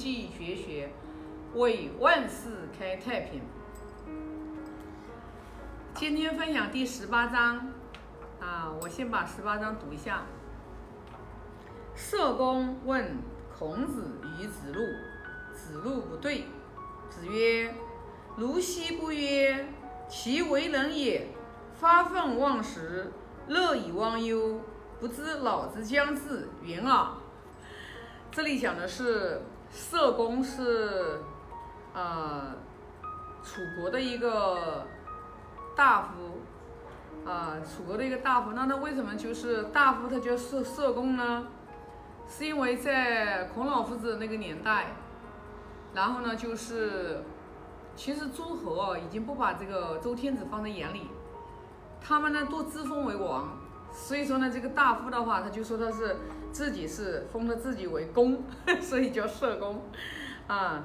济绝学，为万世开太平。今天分享第十八章，啊，我先把十八章读一下。社公问孔子与子路，子路不对。子曰：“如昔不曰，其为人也，发愤忘食，乐以忘忧，不知老之将至，云耳。”这里讲的是社公是，呃，楚国的一个大夫，啊，楚国的一个大夫。那他为什么就是大夫？他叫社社公呢？是因为在孔老夫子那个年代，然后呢，就是其实诸侯啊，已经不把这个周天子放在眼里，他们呢都自封为王，所以说呢，这个大夫的话，他就说他是自己是封了自己为公，所以叫社公，啊，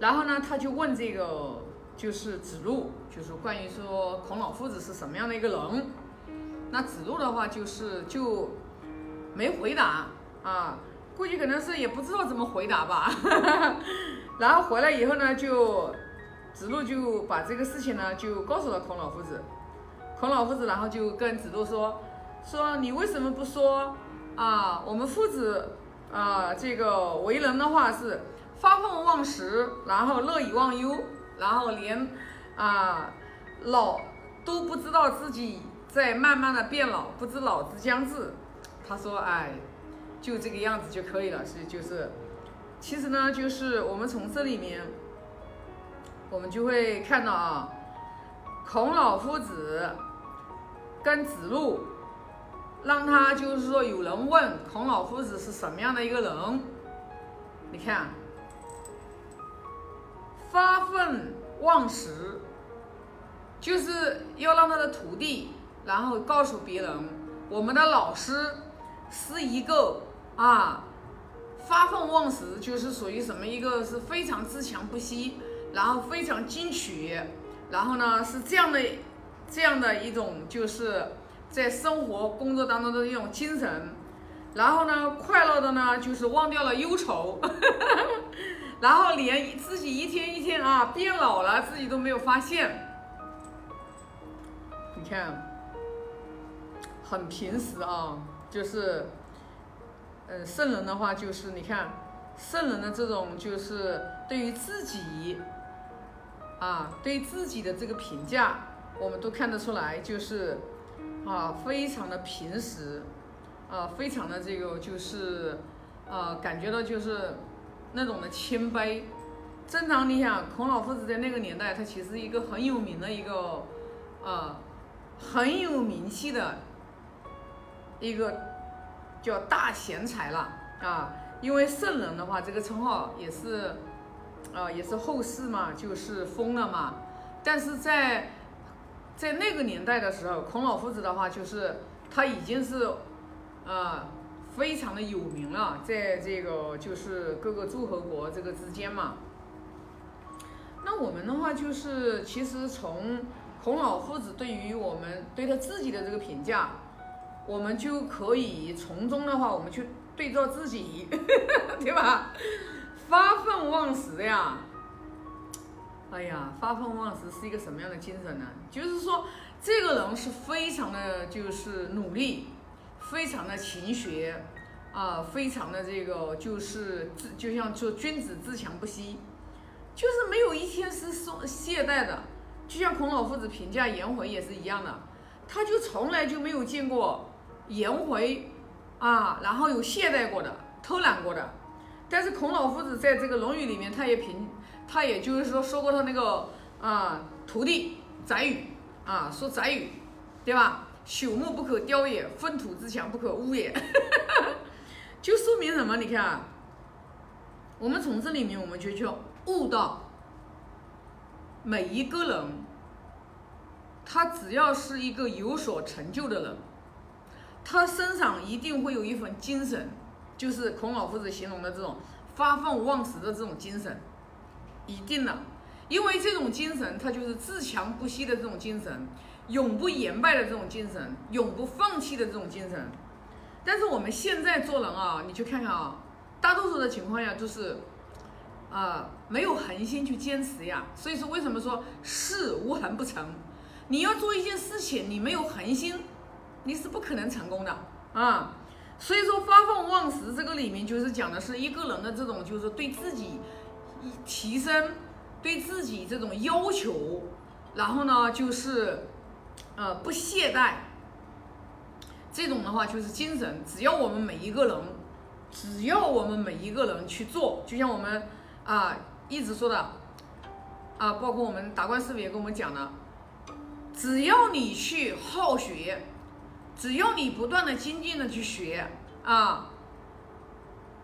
然后呢，他就问这个就是子路，就是关于说孔老夫子是什么样的一个人，那子路的话就是就。没回答啊，估计可能是也不知道怎么回答吧。然后回来以后呢，就子路就把这个事情呢就告诉了孔老夫子。孔老夫子然后就跟子路说：“说你为什么不说啊？我们父子啊，这个为人的话是发愤忘食，然后乐以忘忧，然后连啊老都不知道自己在慢慢的变老，不知老之将至。”他说：“哎，就这个样子就可以了。所以就是，其实呢，就是我们从这里面，我们就会看到啊，孔老夫子跟子路，让他就是说有人问孔老夫子是什么样的一个人，你看，发愤忘食，就是要让他的徒弟，然后告诉别人，我们的老师。”是一个啊，发愤忘食，就是属于什么一个是非常自强不息，然后非常进取，然后呢是这样的这样的一种就是在生活工作当中的一种精神，然后呢快乐的呢就是忘掉了忧愁，然后连自己一天一天啊变老了自己都没有发现，你看，很平时啊。就是，嗯，圣人的话就是你看，圣人的这种就是对于自己，啊，对自己的这个评价，我们都看得出来，就是啊，非常的平实，啊，非常的这个就是啊，感觉到就是那种的谦卑。正常你想，孔老夫子在那个年代，他其实一个很有名的一个啊，很有名气的。一个叫大贤才了啊，因为圣人的话，这个称号也是，啊，也是后世嘛，就是封了嘛。但是在在那个年代的时候，孔老夫子的话，就是他已经是，啊，非常的有名了，在这个就是各个诸侯国这个之间嘛。那我们的话，就是其实从孔老夫子对于我们对他自己的这个评价。我们就可以从中的话，我们去对照自己，对吧？发愤忘食呀，哎呀，发愤忘食是一个什么样的精神呢？就是说，这个人是非常的，就是努力，非常的勤学啊，非常的这个就是自，就像说君子自强不息，就是没有一天是松懈怠的。就像孔老夫子评价颜回也是一样的，他就从来就没有见过。颜回啊，然后有懈怠过的、偷懒过的，但是孔老夫子在这个《论语》里面，他也评，他也就是说说过他那个啊徒弟宰予啊，说宰予，对吧？朽木不可雕也，粪土之强不可污也，就说明什么？你看，我们从这里面我们就去悟到，每一个人，他只要是一个有所成就的人。他身上一定会有一份精神，就是孔老夫子形容的这种发愤忘食的这种精神，一定的，因为这种精神，它就是自强不息的这种精神，永不言败的这种精神，永不放弃的这种精神。但是我们现在做人啊，你去看看啊，大多数的情况下，就是啊没有恒心去坚持呀。所以说，为什么说事无恒不成？你要做一件事情，你没有恒心，你是不可能成功的啊。所以说，发愤忘食这个里面就是讲的是一个人的这种，就是对自己提升，对自己这种要求，然后呢，就是呃不懈怠。这种的话就是精神，只要我们每一个人，只要我们每一个人去做，就像我们啊一直说的啊，包括我们达观师傅也跟我们讲了，只要你去好学。只要你不断的精进的去学啊，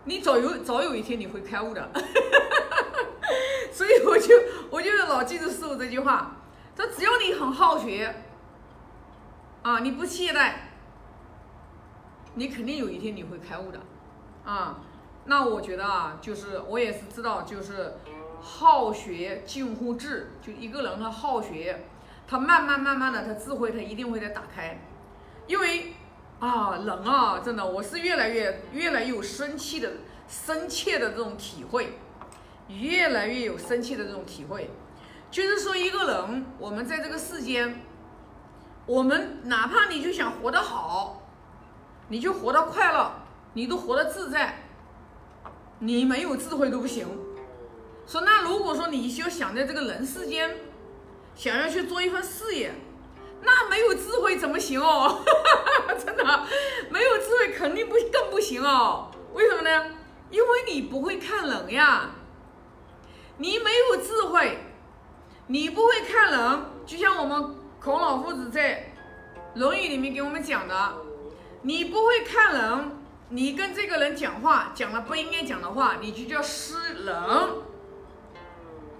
你早有早有一天你会开悟的。就是老记住师傅这句话，说只要你很好学啊，你不懈怠，你肯定有一天你会开悟的啊。那我觉得啊，就是我也是知道，就是好学近乎智，就一个人他好学，他慢慢慢慢的，他智慧他一定会在打开。因为啊，人啊，真的，我是越来越、越来越有生气的、深切的这种体会，越来越有生气的这种体会。就是说，一个人，我们在这个世间，我们哪怕你就想活得好，你就活得快乐，你都活得自在，你没有智慧都不行。说那如果说你就想在这个人世间，想要去做一份事业。那没有智慧怎么行哦？真的，没有智慧肯定不更不行哦。为什么呢？因为你不会看人呀，你没有智慧，你不会看人。就像我们孔老夫子在《论语》里面给我们讲的，你不会看人，你跟这个人讲话讲了不应该讲的话，你就叫失人，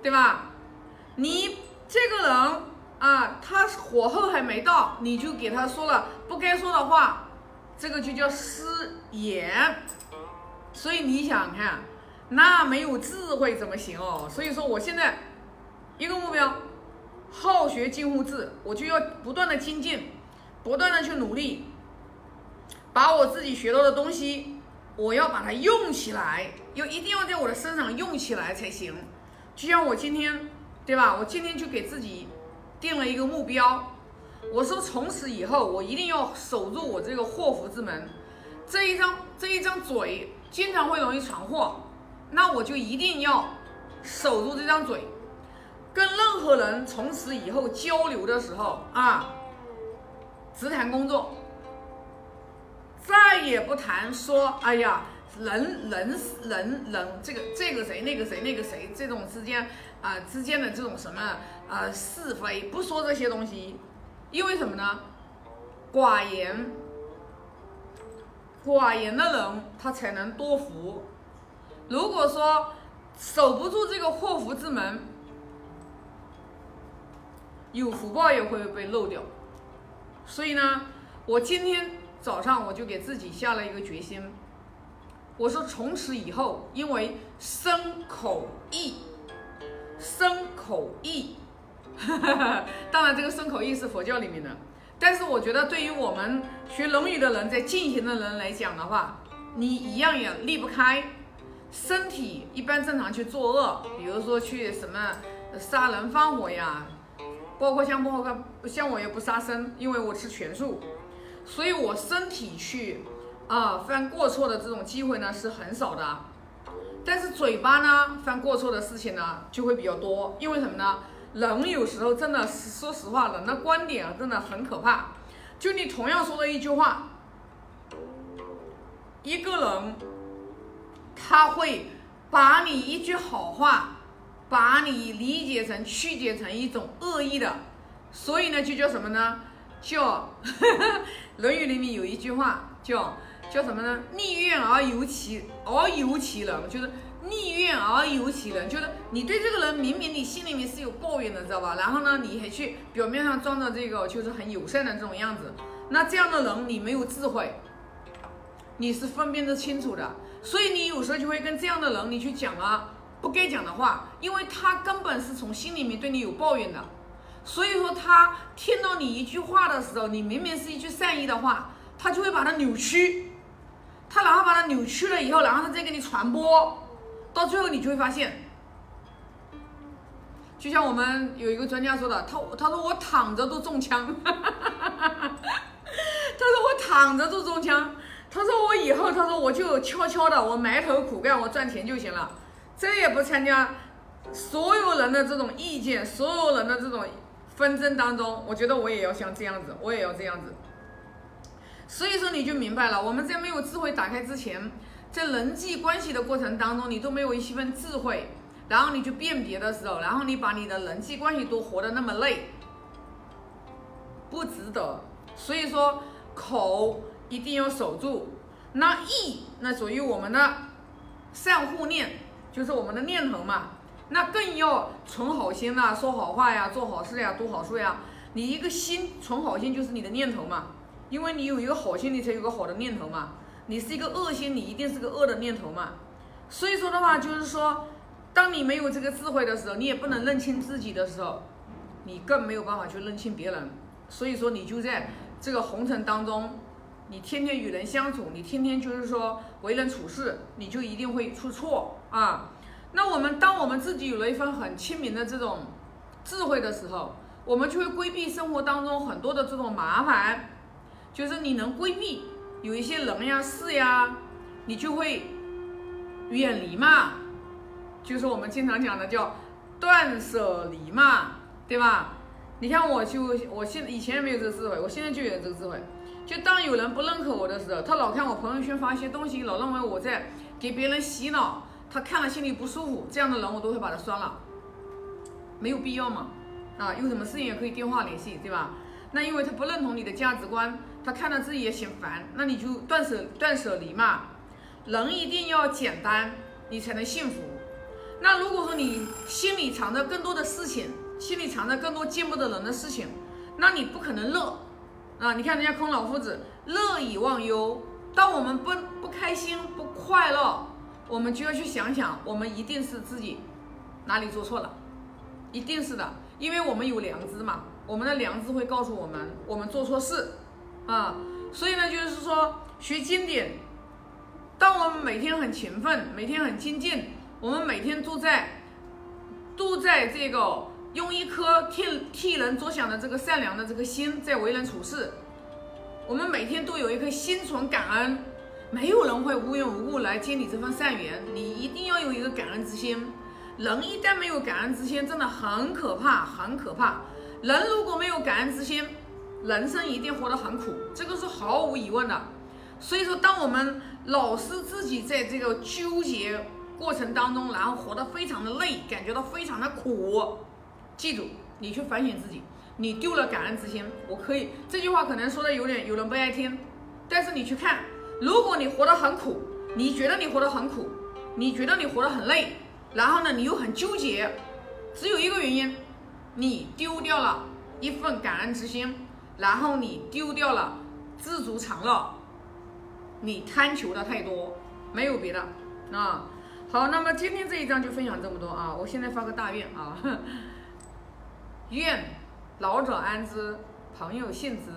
对吧？你这个人。啊，他火候还没到，你就给他说了不该说的话，这个就叫失言。所以你想看，那没有智慧怎么行哦？所以说我现在一个目标，好学近乎智，我就要不断的精进，不断的去努力，把我自己学到的东西，我要把它用起来，要一定要在我的身上用起来才行。就像我今天，对吧？我今天就给自己。定了一个目标，我说从此以后我一定要守住我这个祸福之门，这一张这一张嘴经常会容易闯祸，那我就一定要守住这张嘴，跟任何人从此以后交流的时候啊，只谈工作，再也不谈说哎呀人人人人这个这个谁那个谁那个谁这种之间啊之间的这种什么。啊，是非不说这些东西，因为什么呢？寡言，寡言的人他才能多福。如果说守不住这个祸福之门，有福报也会被漏掉。所以呢，我今天早上我就给自己下了一个决心，我说从此以后，因为身口意，身口意。当然，这个顺口意是佛教里面的，但是我觉得对于我们学《论语》的人，在进行的人来讲的话，你一样也离不开身体一般正常去作恶，比如说去什么杀人放火呀，包括像包括像我也不杀生，因为我吃全素，所以我身体去啊犯过错的这种机会呢是很少的，但是嘴巴呢犯过错的事情呢就会比较多，因为什么呢？人有时候真的是，说实话，人的观点，真的很可怕。就你同样说的一句话，一个人他会把你一句好话，把你理解成曲解成一种恶意的，所以呢，就叫什么呢？叫《论语》里面有一句话，叫叫什么呢？逆怨而尤其而尤其人，就是。逆怨而尤其人，就是你对这个人明明你心里面是有抱怨的，知道吧？然后呢，你还去表面上装着这个就是很友善的这种样子，那这样的人你没有智慧，你是分辨得清楚的。所以你有时候就会跟这样的人你去讲了不该讲的话，因为他根本是从心里面对你有抱怨的，所以说他听到你一句话的时候，你明明是一句善意的话，他就会把它扭曲。他然后把它扭曲了以后，然后他再给你传播，到最后你就会发现，就像我们有一个专家说的，他他说我躺着都中枪，他说我躺着都中枪，他说我以后他说我就悄悄的我埋头苦干，我赚钱就行了，再也不参加所有人的这种意见，所有人的这种纷争当中，我觉得我也要像这样子，我也要这样子。所以说你就明白了，我们在没有智慧打开之前，在人际关系的过程当中，你都没有一些份智慧，然后你去辨别的时候，然后你把你的人际关系都活得那么累，不值得。所以说口一定要守住，那意那属于我们的善护念，就是我们的念头嘛，那更要存好心呐，说好话呀，做好事呀，读好书呀。你一个心存好心，就是你的念头嘛。因为你有一个好心，你才有个好的念头嘛。你是一个恶心，你一定是个恶的念头嘛。所以说的话，就是说，当你没有这个智慧的时候，你也不能认清自己的时候，你更没有办法去认清别人。所以说，你就在这个红尘当中，你天天与人相处，你天天就是说为人处事，你就一定会出错啊。那我们当我们自己有了一份很清明的这种智慧的时候，我们就会规避生活当中很多的这种麻烦。就是你能规避有一些人呀、事呀，你就会远离嘛。就是我们经常讲的叫断舍离嘛，对吧？你看我就我现以前没有这个智慧，我现在就有这个智慧。就当有人不认可我的时候，他老看我朋友圈发一些东西，老认为我在给别人洗脑，他看了心里不舒服，这样的人我都会把他删了，没有必要嘛。啊，有什么事情也可以电话联系，对吧？那因为他不认同你的价值观。他看到自己也嫌烦，那你就断舍断舍离嘛。人一定要简单，你才能幸福。那如果说你心里藏着更多的事情，心里藏着更多见不得人的事情，那你不可能乐啊！你看人家孔老夫子，乐以忘忧。当我们不不开心、不快乐，我们就要去想想，我们一定是自己哪里做错了，一定是的，因为我们有良知嘛。我们的良知会告诉我们，我们做错事。啊，所以呢，就是说学经典，当我们每天很勤奋，每天很精进，我们每天都在，都在这个用一颗替替人着想的这个善良的这个心在为人处事，我们每天都有一颗心存感恩，没有人会无缘无故来接你这份善缘，你一定要有一个感恩之心。人一旦没有感恩之心，真的很可怕，很可怕。人如果没有感恩之心，人生一定活得很苦，这个是毫无疑问的。所以说，当我们老是自己在这个纠结过程当中，然后活得非常的累，感觉到非常的苦，记住，你去反省自己，你丢了感恩之心。我可以这句话可能说的有点有人不爱听，但是你去看，如果你活得很苦，你觉得你活得很苦，你觉得你活得很累，然后呢，你又很纠结，只有一个原因，你丢掉了一份感恩之心。然后你丢掉了知足常乐，你贪求的太多，没有别的啊。好，那么今天这一章就分享这么多啊。我现在发个大愿啊，愿老者安之，朋友信之，